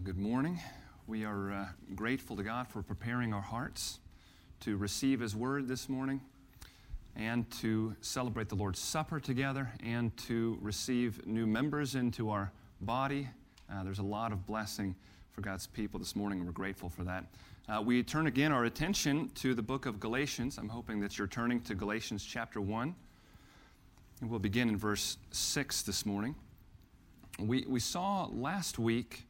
Well, good morning. We are uh, grateful to God for preparing our hearts to receive His Word this morning and to celebrate the Lord's Supper together and to receive new members into our body. Uh, there's a lot of blessing for God's people this morning, and we're grateful for that. Uh, we turn again our attention to the book of Galatians. I'm hoping that you're turning to Galatians chapter 1. And we'll begin in verse 6 this morning. We, we saw last week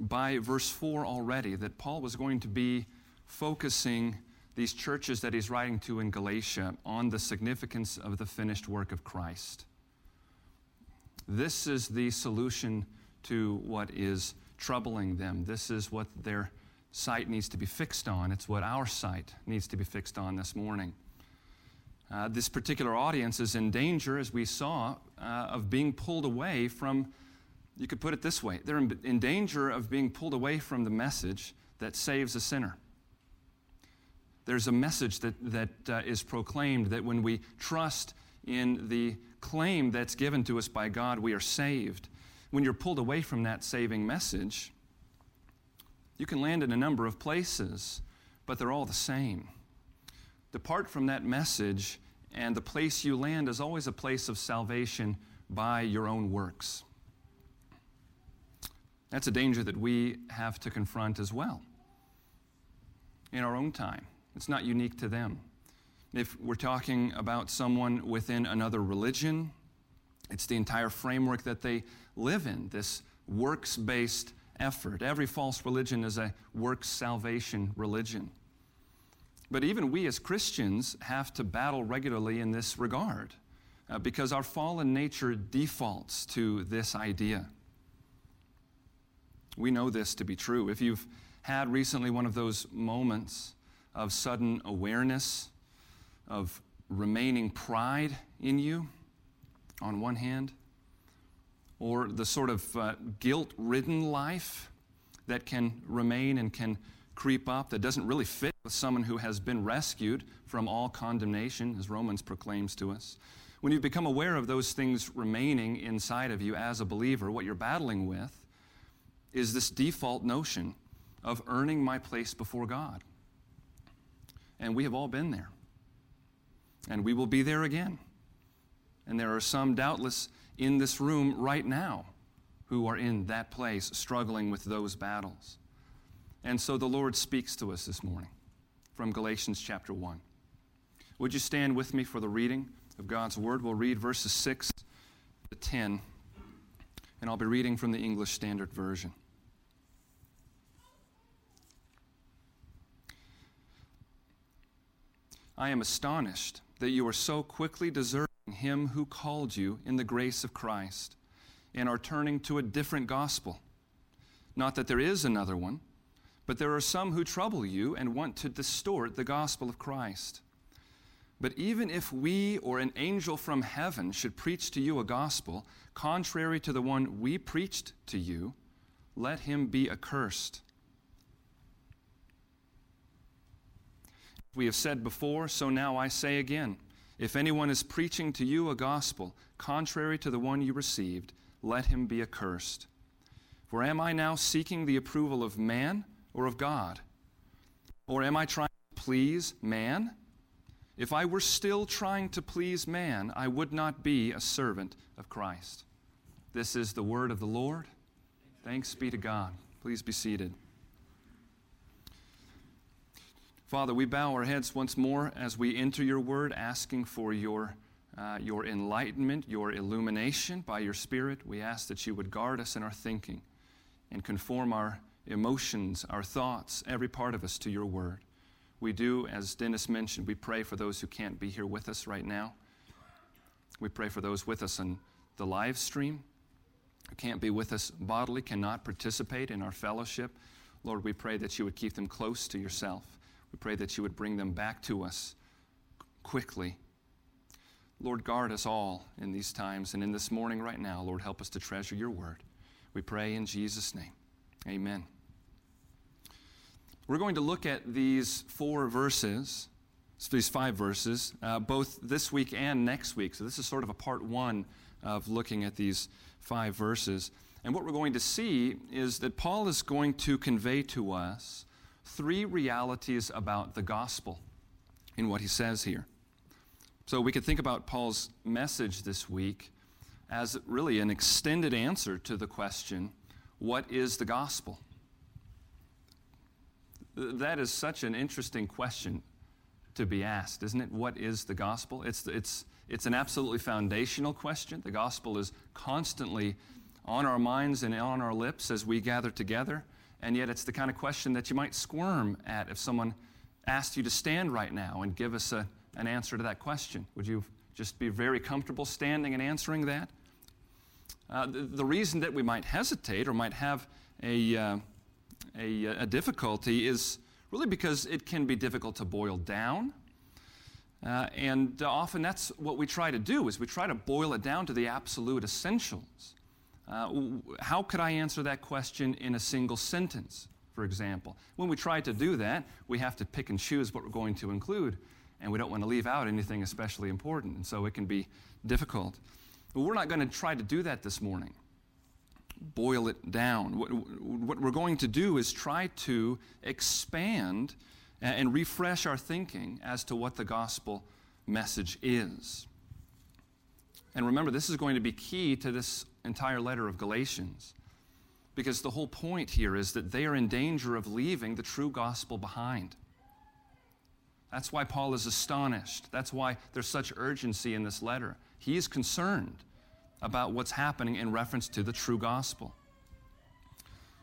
by verse 4 already that Paul was going to be focusing these churches that he's writing to in Galatia on the significance of the finished work of Christ. This is the solution to what is troubling them. This is what their sight needs to be fixed on. It's what our sight needs to be fixed on this morning. Uh, this particular audience is in danger, as we saw, uh, of being pulled away from you could put it this way they're in, danger of being pulled away from the message that saves a sinner. There's a message that, that uh, is proclaimed that when we trust in the claim that's given to us by God, we are saved. When you're pulled away from that saving message, you can land in a number of places, but they're all the same. Depart from that message, and the place you land is always a place of salvation by your own works. That's a danger that we have to confront as well in our own time. It's not unique to them. If we're talking about someone within another religion, it's the entire framework that they live in, this works based effort. Every false religion is a works salvation religion. But even we as Christians have to battle regularly in this regard uh, because our fallen nature defaults to this idea. We know this to be true. If you've had recently one of those moments of sudden awareness, of remaining pride in you, on one hand, or the sort of uh, guilt ridden life that can remain and can creep up that doesn't really fit with someone who has been rescued from all condemnation, as Romans proclaims to us. When you become aware of those things remaining inside of you as a believer, what you're battling with is this default notion of earning my place before God. And we have all been there. And we will be there again. And there are some, doubtless, in this room right now who are in that place struggling with those battles. And so the Lord speaks to us this morning from Galatians chapter 1. Would you stand with me for the reading of God's Word? We'll read verses 6 to 10 and I'll be reading from the English Standard Version. I am astonished that you are so quickly deserting him who called you in the grace of Christ and are turning to a different gospel. Not that there is another one, but there are some who trouble you and want to distort the gospel of Christ. But even if we or an angel from heaven should preach to you a gospel contrary to the one we preached to you, let him be accursed. We have said before, so now I say again if anyone is preaching to you a gospel contrary to the one you received, let him be accursed. For am I now seeking the approval of man or of God? Or am I trying to please man? If I were still trying to please man, I would not be a servant of Christ. This is the word of the Lord. Thanks be to God. Please be seated. Father, we bow our heads once more as we enter your word, asking for your, uh, your enlightenment, your illumination by your Spirit. We ask that you would guard us in our thinking and conform our emotions, our thoughts, every part of us to your word. We do, as Dennis mentioned, we pray for those who can't be here with us right now. We pray for those with us on the live stream who can't be with us bodily, cannot participate in our fellowship. Lord, we pray that you would keep them close to yourself. We pray that you would bring them back to us quickly. Lord, guard us all in these times and in this morning right now. Lord, help us to treasure your word. We pray in Jesus' name. Amen. We're going to look at these four verses, these five verses, uh, both this week and next week. So, this is sort of a part one of looking at these five verses. And what we're going to see is that Paul is going to convey to us three realities about the gospel in what he says here. So we could think about Paul's message this week as really an extended answer to the question what is the gospel? That is such an interesting question to be asked, isn't it? What is the gospel? It's, it's, it's an absolutely foundational question. The gospel is constantly on our minds and on our lips as we gather together, and yet it's the kind of question that you might squirm at if someone asked you to stand right now and give us a, an answer to that question. Would you just be very comfortable standing and answering that? Uh, the, the, reason that we might hesitate or might have a, uh, a, a difficulty is really because it can be difficult to boil down. Uh, and often that's what we try to do is we try to boil it down to the absolute essentials. Uh, how could I answer that question in a single sentence, for example? When we try to do that, we have to pick and choose what we're going to include, and we don't want to leave out anything especially important, and so it can be difficult. But we're not going to try to do that this morning boil it down. What, what, we're going to do is try to expand and refresh our thinking as to what the gospel message is. And remember, this is going to be key to this entire letter of Galatians. Because the whole point here is that they are in danger of leaving the true gospel behind. That's why Paul is astonished. That's why there's such urgency in this letter. He is concerned about what's happening in reference to the true gospel.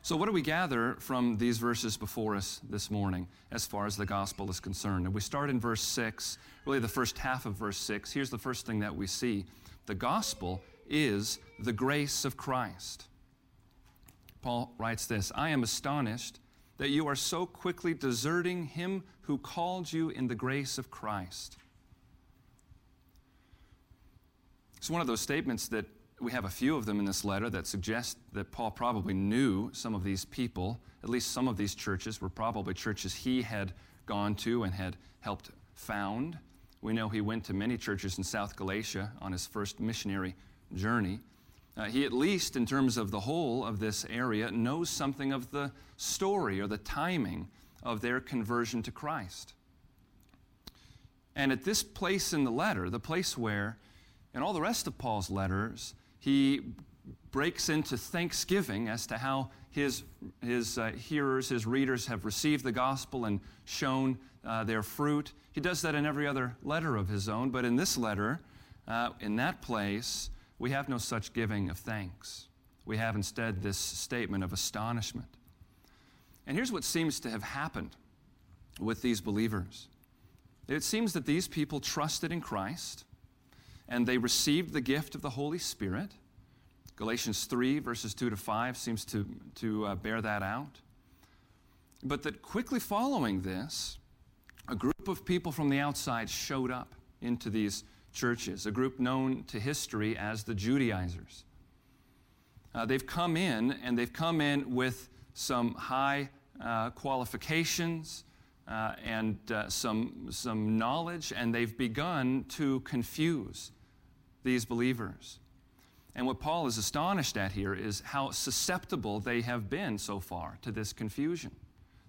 So, what do we gather from these verses before us this morning as far as the gospel is concerned? And we start in verse 6, really the first half of verse 6. Here's the first thing that we see the gospel is the grace of Christ. Paul writes this I am astonished that you are so quickly deserting him who called you in the grace of Christ. It's one of those statements that we have a few of them in this letter that suggest that Paul probably knew some of these people. At least some of these churches were probably churches he had gone to and had helped found. We know he went to many churches in South Galatia on his first missionary journey. Uh, he, at least in terms of the whole of this area, knows something of the story or the timing of their conversion to Christ. And at this place in the letter, the place where in all the rest of Paul's letters, he breaks into thanksgiving as to how his, his uh, hearers, his readers have received the gospel and shown uh, their fruit. He does that in every other letter of his own, but in this letter, uh, in that place, we have no such giving of thanks. We have instead this statement of astonishment. And here's what seems to have happened with these believers it seems that these people trusted in Christ and they received the gift of the Holy Spirit. Galatians 3, verses 2 to 5, seems to, to uh, bear that out. But that quickly following this, a group of people from the outside showed up into these churches, a group known to history as the Judaizers. Uh, they've come in, and they've come in with some high uh, qualifications uh, and uh, some, some knowledge, and they've begun to confuse these believers. And what Paul is astonished at here is how susceptible they have been so far to this confusion.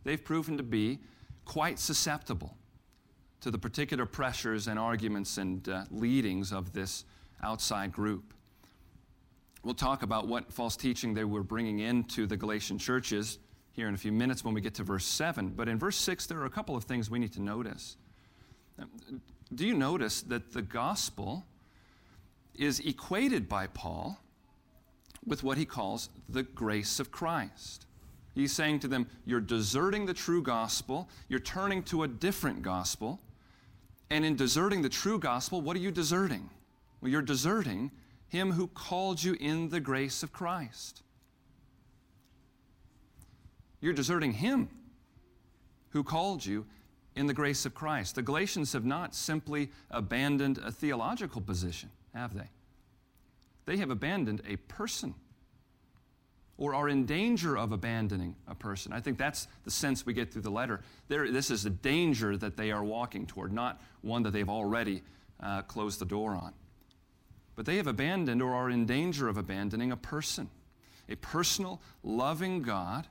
They've proven to be quite susceptible to the particular pressures and arguments and uh, leadings of this outside group. We'll talk about what false teaching they were bringing into the Galatian churches here in a few minutes when we get to verse 7. But in verse 6, there are a couple of things we need to notice. Do you notice that the gospel is equated by Paul with what he calls the grace of Christ. He's saying to them, You're deserting the true gospel, you're turning to a different gospel. And in deserting the true gospel, what are you deserting? Well, you're deserting him who called you in the grace of Christ. You're deserting him who called you in the grace of Christ. The Galatians have not simply abandoned a theological position have they? They have abandoned a person or are in danger of abandoning a person. I think that's the sense we get through the letter. There, this is a danger that they are walking toward, not one that they've already uh, closed the door on. But they have abandoned or are in danger of abandoning a person. a personal, loving God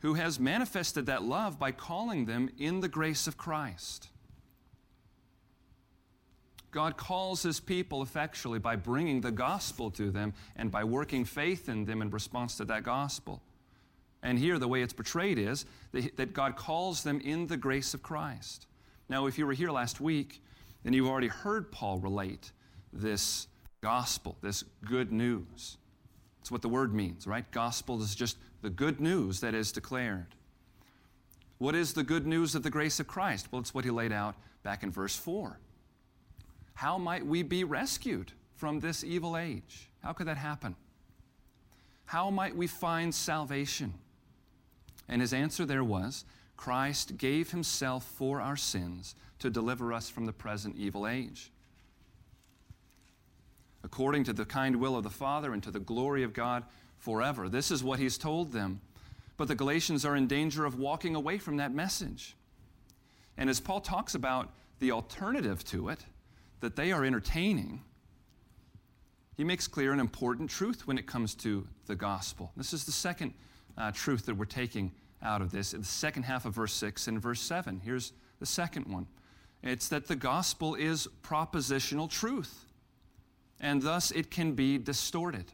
who has manifested that love by calling them in the grace of Christ. God calls his people effectually by bringing the gospel to them and by working faith in them in response to that gospel. And here, the way it's portrayed is that God calls them in the grace of Christ. Now, if you were here last week, then you've already heard Paul relate this gospel, this good news. It's what the word means, right? Gospel is just the good news that is declared. What is the good news of the grace of Christ? Well, it's what he laid out back in verse 4. How might we be rescued from this evil age? How could that happen? How might we find salvation? And his answer there was Christ gave himself for our sins to deliver us from the present evil age. According to the kind will of the Father and to the glory of God forever. This is what he's told them. But the Galatians are in danger of walking away from that message. And as Paul talks about the alternative to it, that they are entertaining, he makes clear an important truth when it comes to the gospel. This is the second uh, truth that we're taking out of this. In the second half of verse 6 and verse 7. Here's the second one it's that the gospel is propositional truth, and thus it can be distorted.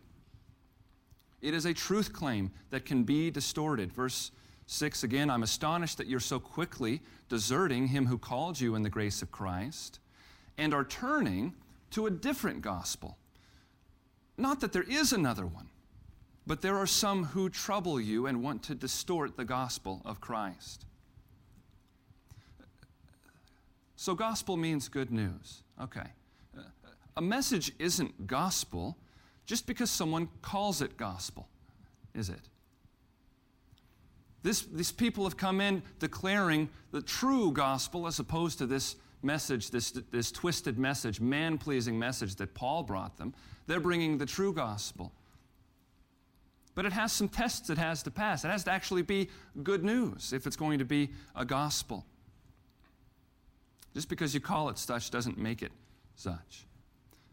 It is a truth claim that can be distorted. Verse 6 again, I'm astonished that you're so quickly deserting him who called you in the grace of Christ and are turning to a different gospel. Not that there is another one, but there are some who trouble you and want to distort the gospel of Christ. So, gospel means good news. Okay. A message isn't gospel just because someone calls it gospel, is it? This, these people have come in declaring the true gospel as opposed to this message, this, this twisted message, man pleasing message that Paul brought them. They're bringing the true gospel. But it has some tests it has to pass. It has to actually be good news if it's going to be a gospel. Just because you call it such doesn't make it such.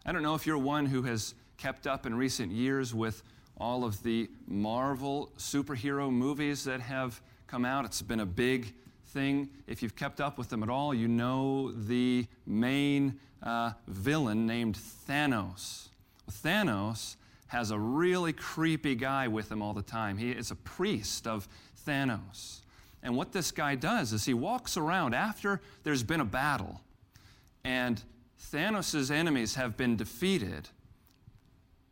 I don't know if you're one who has kept up in recent years with all of the Marvel superhero movies that have come out. It's been a big thing. If you've kept up with them at all, you know the main uh, villain named Thanos. Thanos has a really creepy guy with him all the time. He is a priest of Thanos. And what this guy does is he walks around after there's been a battle and Thanos' enemies have been defeated.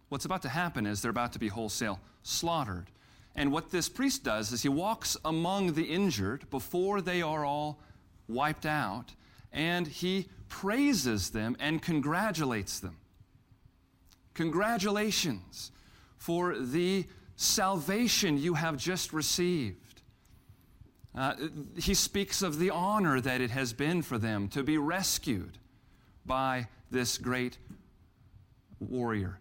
What's about to happen is they're about to be wholesale slaughtered. And what this priest does is he walks among the injured before they are all wiped out, and he praises them and congratulates them. Congratulations for the salvation you have just received. Uh, he speaks of the honor that it has been for them to be rescued by this great warrior.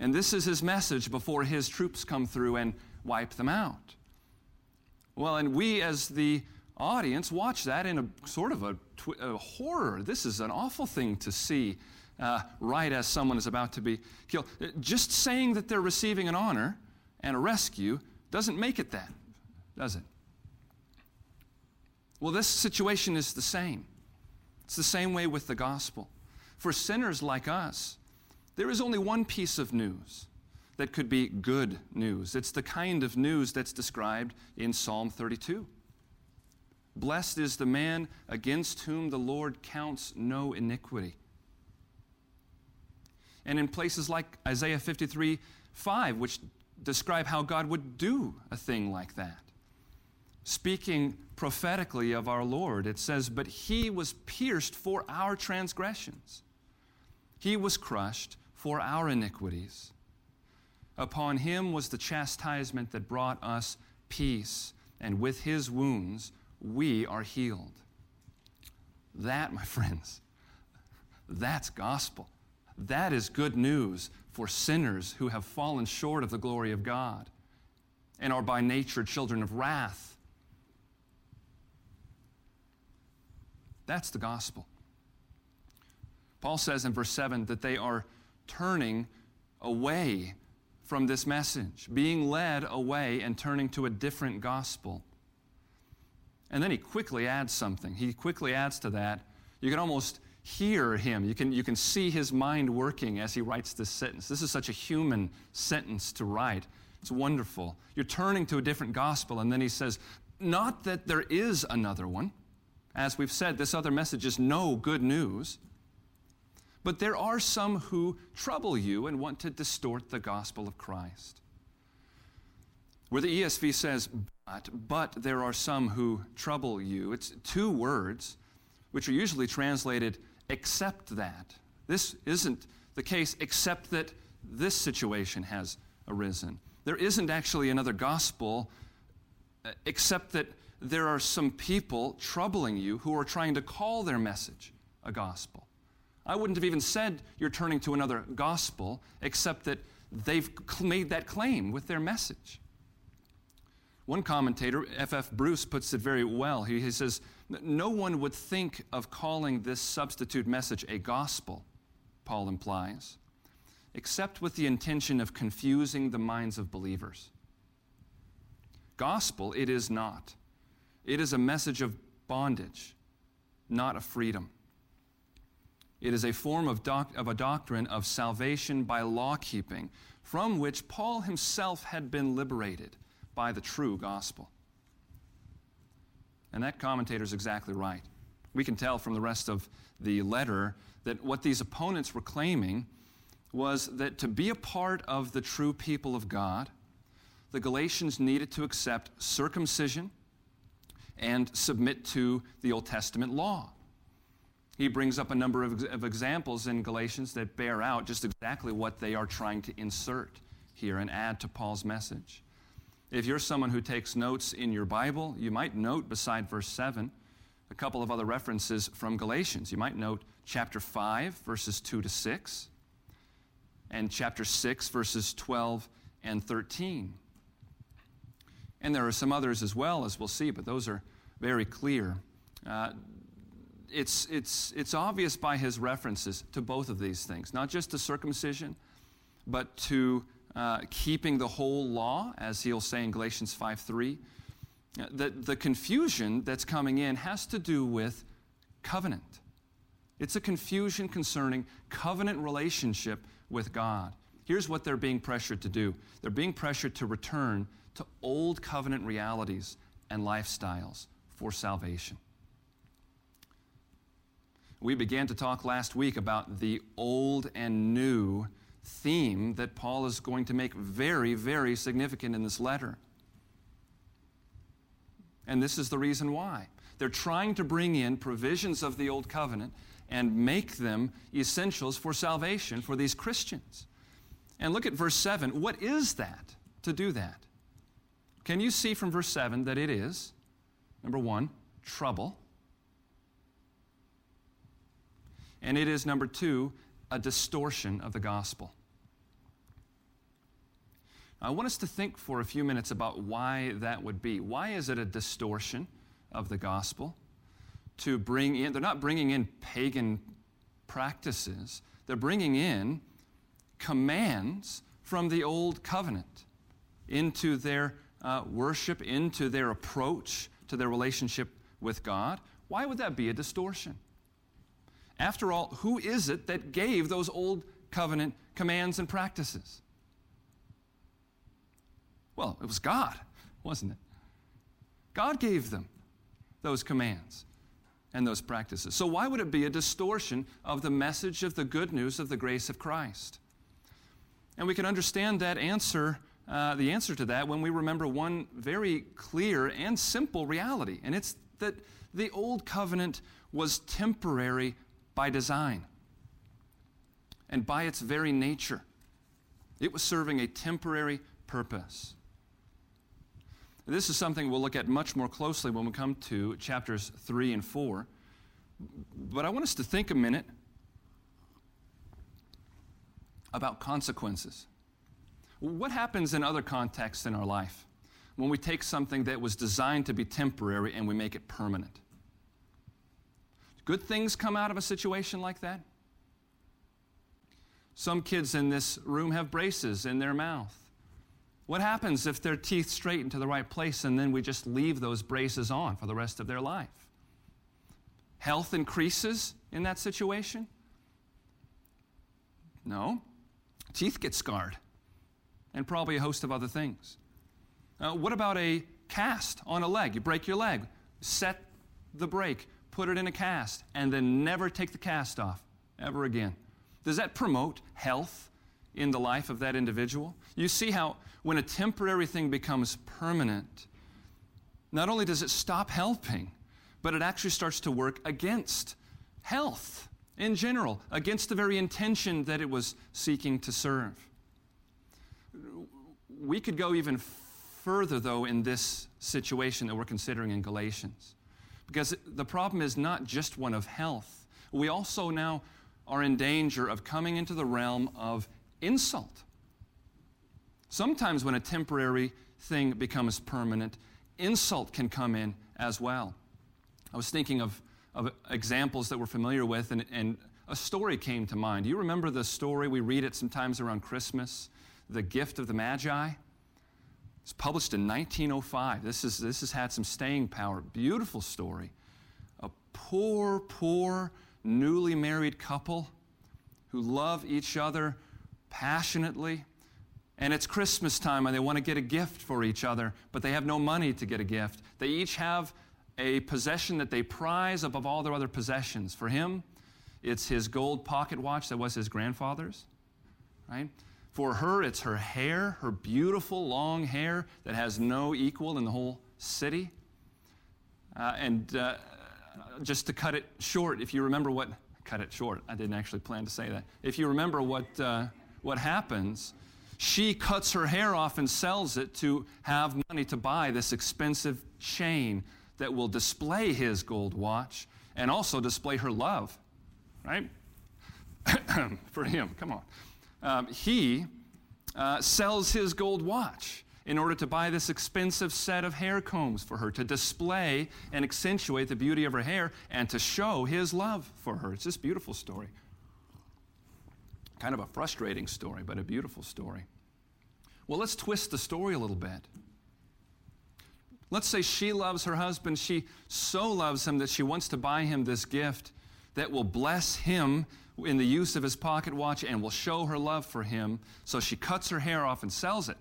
And this is his message before his troops come through and wipe them out. Well, and we as the audience watch that in a sort of a, a horror. This is an awful thing to see uh, right as someone is about to be killed. Just saying that they're receiving an honor and a rescue doesn't make it that, does it? Well, this situation is the same. It's the same way with the gospel. For sinners like us, there is only one piece of news that could be good news. It's the kind of news that's described in Psalm 32. Blessed is the man against whom the Lord counts no iniquity and in places like Isaiah 53 5, which describe how God would do a thing like that. Speaking prophetically of our Lord, it says, But he was pierced for our transgressions, he was crushed for our iniquities. Upon him was the chastisement that brought us peace, and with his wounds we are healed. That, my friends, that's gospel. That is good news for sinners who have fallen short of the glory of God and are by nature children of wrath. That's the gospel. Paul says in verse 7 that they are turning away from this message, being led away and turning to a different gospel. And then he quickly adds something. He quickly adds to that. You can almost hear him. You can, you can see his mind working as he writes this sentence. This is such a human sentence to write. It's wonderful. You're turning to a different gospel, and then he says, Not that there is another one. As we've said, this other message is no good news. But there are some who trouble you and want to distort the gospel of Christ. Where the ESV says, but, but there are some who trouble you, it's two words which are usually translated, except that. This isn't the case, except that this situation has arisen. There isn't actually another gospel, uh, except that there are some people troubling you who are trying to call their message a gospel. I wouldn't have even said you're turning to another gospel, except that they've made that claim with their message. One commentator, F.F. Bruce, puts it very well. He, he says, No one would think of calling this substitute message a gospel, Paul implies, except with the intention of confusing the minds of believers. Gospel, it is not. It is a message of bondage, not of freedom. It is a form of, doc- of a doctrine of salvation by law keeping, from which Paul himself had been liberated by the true gospel. And that commentator is exactly right. We can tell from the rest of the letter that what these opponents were claiming was that to be a part of the true people of God, the Galatians needed to accept circumcision and submit to the Old Testament law. He brings up a number of, of, examples in Galatians that bear out just exactly what they are trying to insert here and add to Paul's message. If you're someone who takes notes in your Bible, you might note beside verse 7 a couple of other references from Galatians. You might note chapter 5, verses 2 to 6, and chapter 6, verses 12 and 13. And there are some others as well, as we'll see, but those are very clear. Uh, it's, it's, it's obvious by his references to both of these things, not just to circumcision, but to uh, keeping the whole law, as he'll say in Galatians 5 3. That the confusion that's coming in has to do with covenant. It's a confusion concerning covenant relationship with God. Here's what they're being pressured to do they're being pressured to return to old covenant realities and lifestyles for salvation. We began to talk last week about the old and new theme that Paul is going to make very, very significant in this letter. And this is the reason why. They're trying to bring in provisions of the Old Covenant and make them essentials for salvation for these Christians. And look at verse 7. What is that to do that? Can you see from verse 7 that it is, number one, trouble? And it is, number two, a distortion of the gospel. I want us to think for a few minutes about why that would be. Why is it a distortion of the gospel? To bring in, they're not bringing in pagan practices, they're bringing in commands from the old covenant into their uh, worship, into their approach to their relationship with God. Why would that be a distortion? After all, who is it that gave those old covenant commands and practices? Well, it was God, wasn't it? God gave them those commands and those practices. So, why would it be a distortion of the message of the good news of the grace of Christ? And we can understand that answer, uh, the answer to that, when we remember one very clear and simple reality, and it's that the old covenant was temporary by design and by its very nature. It was serving a temporary purpose. This is something we'll look at much more closely when we come to chapters 3 and 4. But I want us to think a minute about consequences. What happens in other contexts in our life when we take something that was designed to be temporary and we make it permanent? Good things come out of a situation like that? Some kids in this room have braces in their mouth. What happens if their teeth straighten to the right place and then we just leave those braces on for the rest of their life? Health increases in that situation? No. Teeth get scarred, and probably a host of other things. Uh, what about a cast on a leg? You break your leg, set the break, put it in a cast, and then never take the cast off ever again. Does that promote health in the life of that individual? You see how when a temporary thing becomes permanent, not only does it stop helping, but it actually starts to work against health in general, against the very intention that it was seeking to serve. We could go even further, though, in this situation that we're considering in Galatians. Because the problem is not just one of health. We also now are in danger of coming into the realm of insult. Sometimes, when a temporary thing becomes permanent, insult can come in as well. I was thinking of, of examples that we're familiar with, and, and a story came to mind. Do you remember the story? We read it sometimes around Christmas The Gift of the Magi. It's published in 1905. This, is, this has had some staying power. Beautiful story. A poor, poor, newly married couple who love each other passionately and it's Christmas time and they want to get a gift for each other, but they have no money to get a gift. They each have a possession that they prize above all their other possessions. For him, it's his gold pocket watch that was his grandfather's, right? For her, it's her hair, her beautiful long hair that has no equal in the whole city. Uh, and uh, just to cut it short, if you remember what, cut it short, I didn't actually plan to say that. If you remember what, uh, what happens, she cuts her hair off and sells it to have money to buy this expensive chain that will display his gold watch and also display her love, right? For him, come on. Um, he uh, sells his gold watch in order to buy this expensive set of hair combs for her, to display and accentuate the beauty of her hair and to show his love for her. It's this beautiful story. Kind of a frustrating story, but a beautiful story. Well, let's twist the story a little bit. Let's say she loves her husband. She so loves him that she wants to buy him this gift that will bless him in the use of his pocket watch and will show her love for him. So she cuts her hair off and sells it.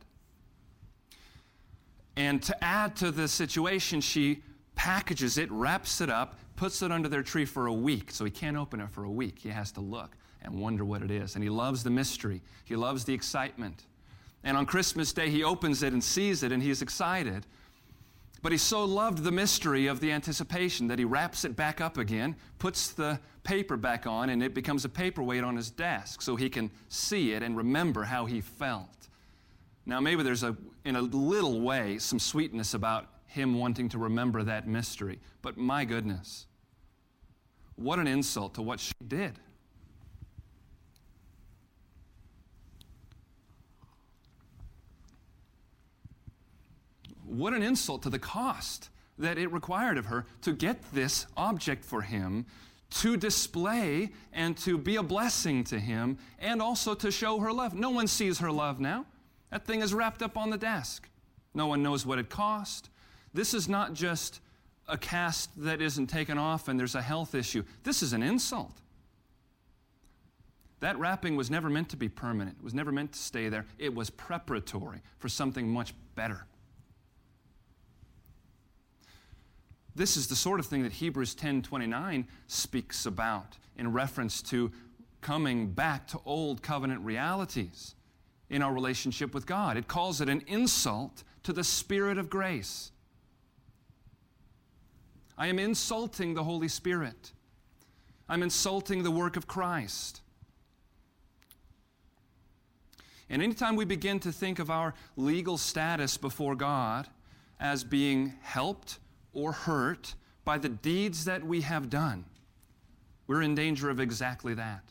And to add to the situation, she packages it, wraps it up, puts it under their tree for a week. So he can't open it for a week. He has to look and wonder what it is. And he loves the mystery, he loves the excitement. And on Christmas Day, he opens it and sees it, and he's excited. But he so loved the mystery of the anticipation that he wraps it back up again, puts the paper back on, and it becomes a paperweight on his desk so he can see it and remember how he felt. Now, maybe there's a, in a little way, some sweetness about him wanting to remember that mystery. But my goodness, what an insult to what she did. What an insult to the cost that it required of her to get this object for him to display and to be a blessing to him and also to show her love. No one sees her love now. That thing is wrapped up on the desk. No one knows what it cost. This is not just a cast that isn't taken off and there's a health issue. This is an insult. That wrapping was never meant to be permanent, it was never meant to stay there. It was preparatory for something much better. This is the sort of thing that Hebrews 10:29 speaks about in reference to coming back to old covenant realities in our relationship with God. It calls it an insult to the spirit of grace. I am insulting the Holy Spirit. I'm insulting the work of Christ. And anytime we begin to think of our legal status before God as being helped or hurt by the deeds that we have done, we're in danger of exactly that.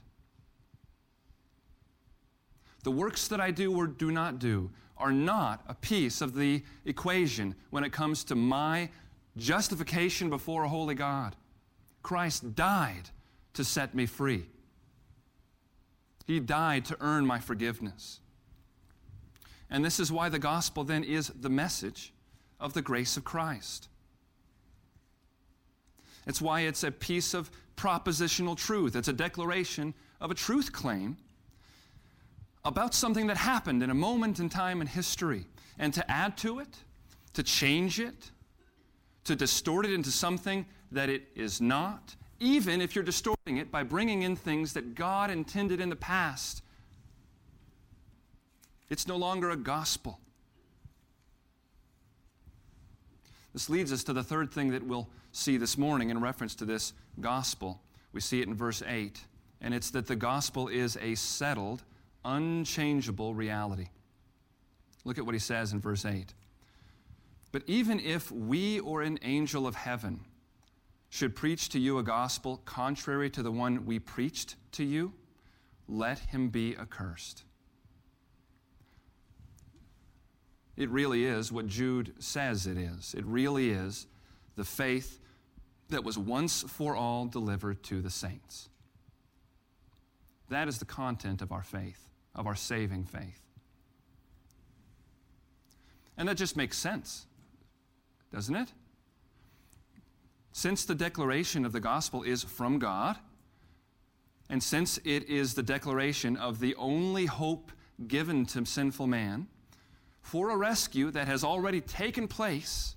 The works that I do or do not do are not a piece of the equation when it comes to my justification before a holy God. Christ died to set me free. He died to earn my forgiveness. And this is why the gospel then is the message of the grace of Christ. It's why it's a piece of propositional truth. It's a declaration of a truth claim about something that happened in a moment in time in history. And to add to it, to change it, to distort it into something that it is not, even if you're distorting it by bringing in things that God intended in the past. It's no longer a gospel. This leads us to the third thing that we'll see this morning in reference to this gospel. We see it in verse 8, and it's that the gospel is a settled, unchangeable reality. Look at what he says in verse 8. But even if we or an angel of heaven should preach to you a gospel contrary to the one we preached to you, let him be accursed. It really is what Jude says it is. It really is the faith that was once for all delivered to the saints. That is the content of our faith, of our saving faith. And that just makes sense doesn't it? Since the declaration of the gospel is from God, and since it is the declaration of the only hope given to sinful man for a rescue that has already taken place,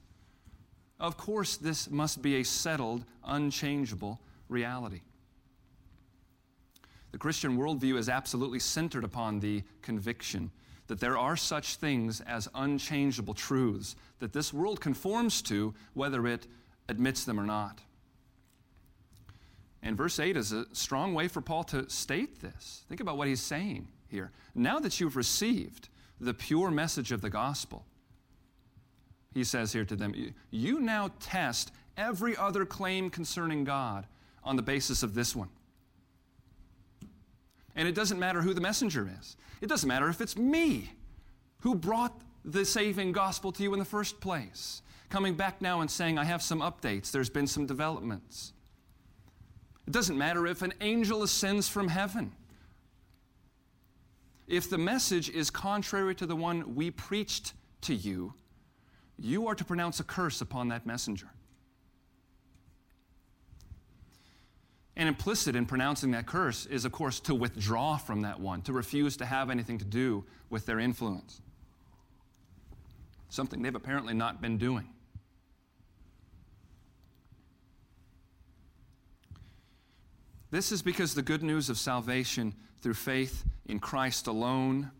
of course, this must be a settled, unchangeable reality. The Christian worldview is absolutely centered upon the conviction that there are such things as unchangeable truths that this world conforms to, whether it admits them or not. And verse 8 is a strong way for Paul to state this. Think about what he's saying here. Now that you've received the pure message of the gospel, he says here to them, you now test every other claim concerning God on the basis of this one. And it doesn't matter who the messenger is. It doesn't matter if it's me who brought the saving gospel to you in the first place. Coming back now and saying, I have some updates, there's been some developments. It doesn't matter if an angel ascends from heaven. If the message is contrary to the one we preached to you, you are to pronounce a curse upon that messenger. And implicit in pronouncing that curse is, of course, to withdraw from that one, to refuse to have anything to do with their influence. Something they've apparently not been doing. This is because the good news of salvation through faith in Christ alone,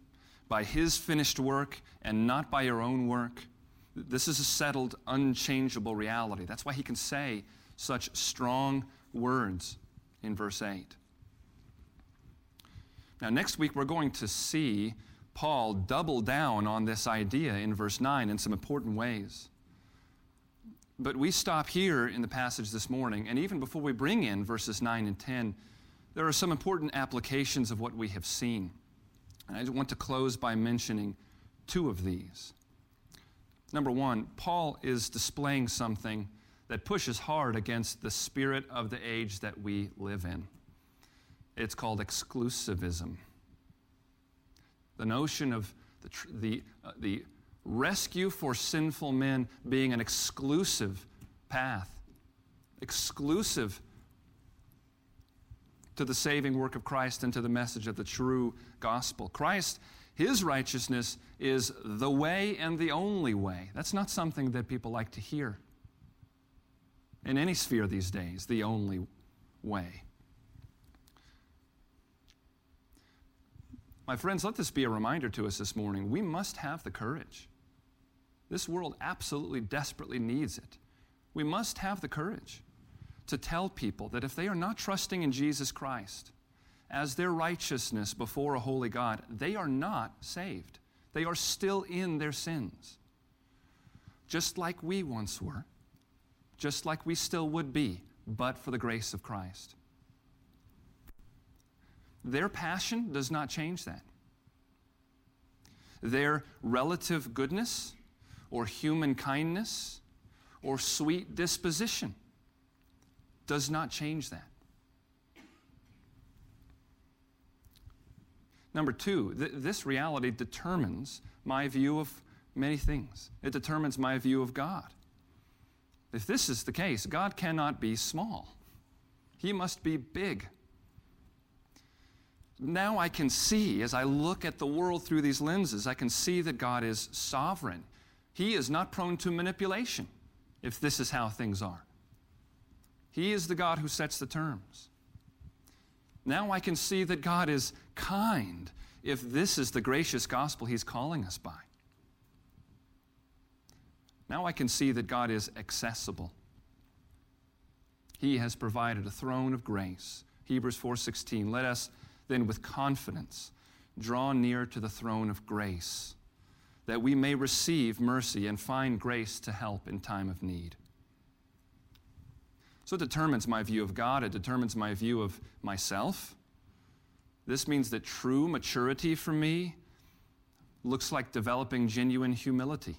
by His finished work and not by your own work, this is a settled, unchangeable reality. That's why He can say such strong words in verse 8. Now, next week, we're going to see Paul double down on this idea in verse 9 in some important ways. But we stop here in the passage this morning, and even before we bring in verses 9 and 10, there are some important applications of what we have seen. And I want to close by mentioning two of these. Number one, Paul is displaying something that pushes hard against the spirit of the age that we live in. It's called exclusivism. The notion of the, the, uh, the rescue for sinful men being an exclusive path, exclusive to the saving work of Christ and to the message of the true gospel. Christ, his righteousness is the way and the only way. That's not something that people like to hear in any sphere these days, the only way. My friends, let this be a reminder to us this morning. We must have the courage. This world absolutely desperately needs it. We must have the courage to tell people that if they are not trusting in Jesus Christ as their righteousness before a holy God, they are not saved. They are still in their sins, just like we once were just like we still would be, but for the grace of Christ. Their passion does not change that. Their relative goodness or human kindness or sweet disposition does not change that. Number two, th- this reality determines my view of many things. It determines my view of God. If this is the case, God cannot be small, He must be big. Now I can see, as I look at the world through these lenses, I can see that God is sovereign. He is not prone to manipulation, if this is how things are. He is the God who sets the terms. Now I can see that God is kind, if this is the gracious gospel He's calling us by. Now I can see that God is accessible. He has provided a throne of grace. Hebrews 4:16. Let us then with confidence draw near to the throne of grace, that we may receive mercy and find grace to help in time of need. So it determines my view of God, it determines my view of myself. This means that true maturity for me looks like developing genuine humility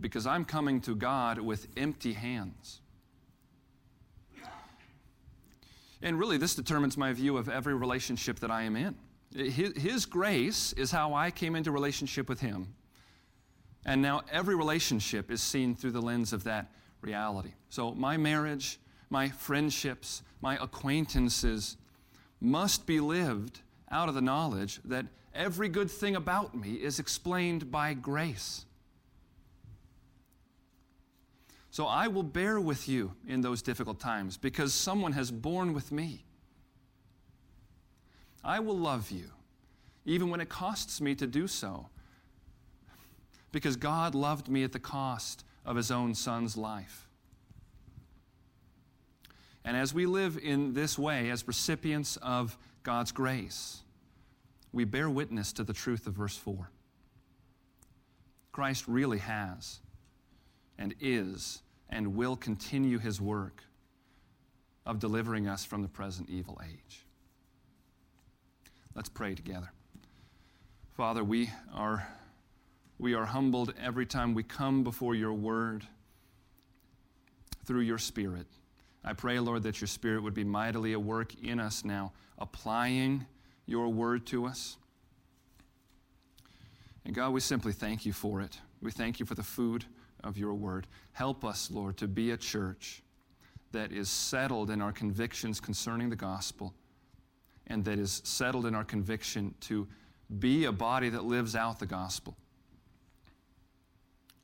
because I'm coming to God with empty hands. And really, this determines my view of every relationship that I am in. His, grace is how I came into relationship with Him. And now every relationship is seen through the lens of that reality. So, my marriage, my friendships, my acquaintances must be lived out of the knowledge that every good thing about me is explained by grace. So I will bear with you in those difficult times because someone has borne with me. I will love you even when it costs me to do so because God loved me at the cost of his own son's life. And as we live in this way, as recipients of God's grace, we bear witness to the truth of verse 4. Christ really has and is and will continue his work of delivering us from the present evil age. Let's pray together. Father, we are, we are humbled every time we come before your word through your Spirit. I pray, Lord, that your Spirit would be mightily at work in us now, applying your word to us. And God, we simply thank you for it. We thank you for the food of your word. Help us, Lord, to be a church that is settled in our convictions concerning the gospel and that is settled in our conviction to be a body that lives out the gospel.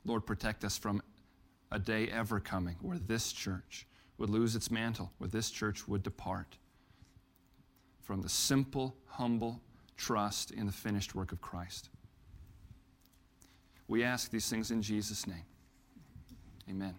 Lord, protect us from a day ever coming where this church would lose its mantle, where this church would depart from the simple, humble trust in the finished work of Christ. We ask these things in Jesus' name. Amen.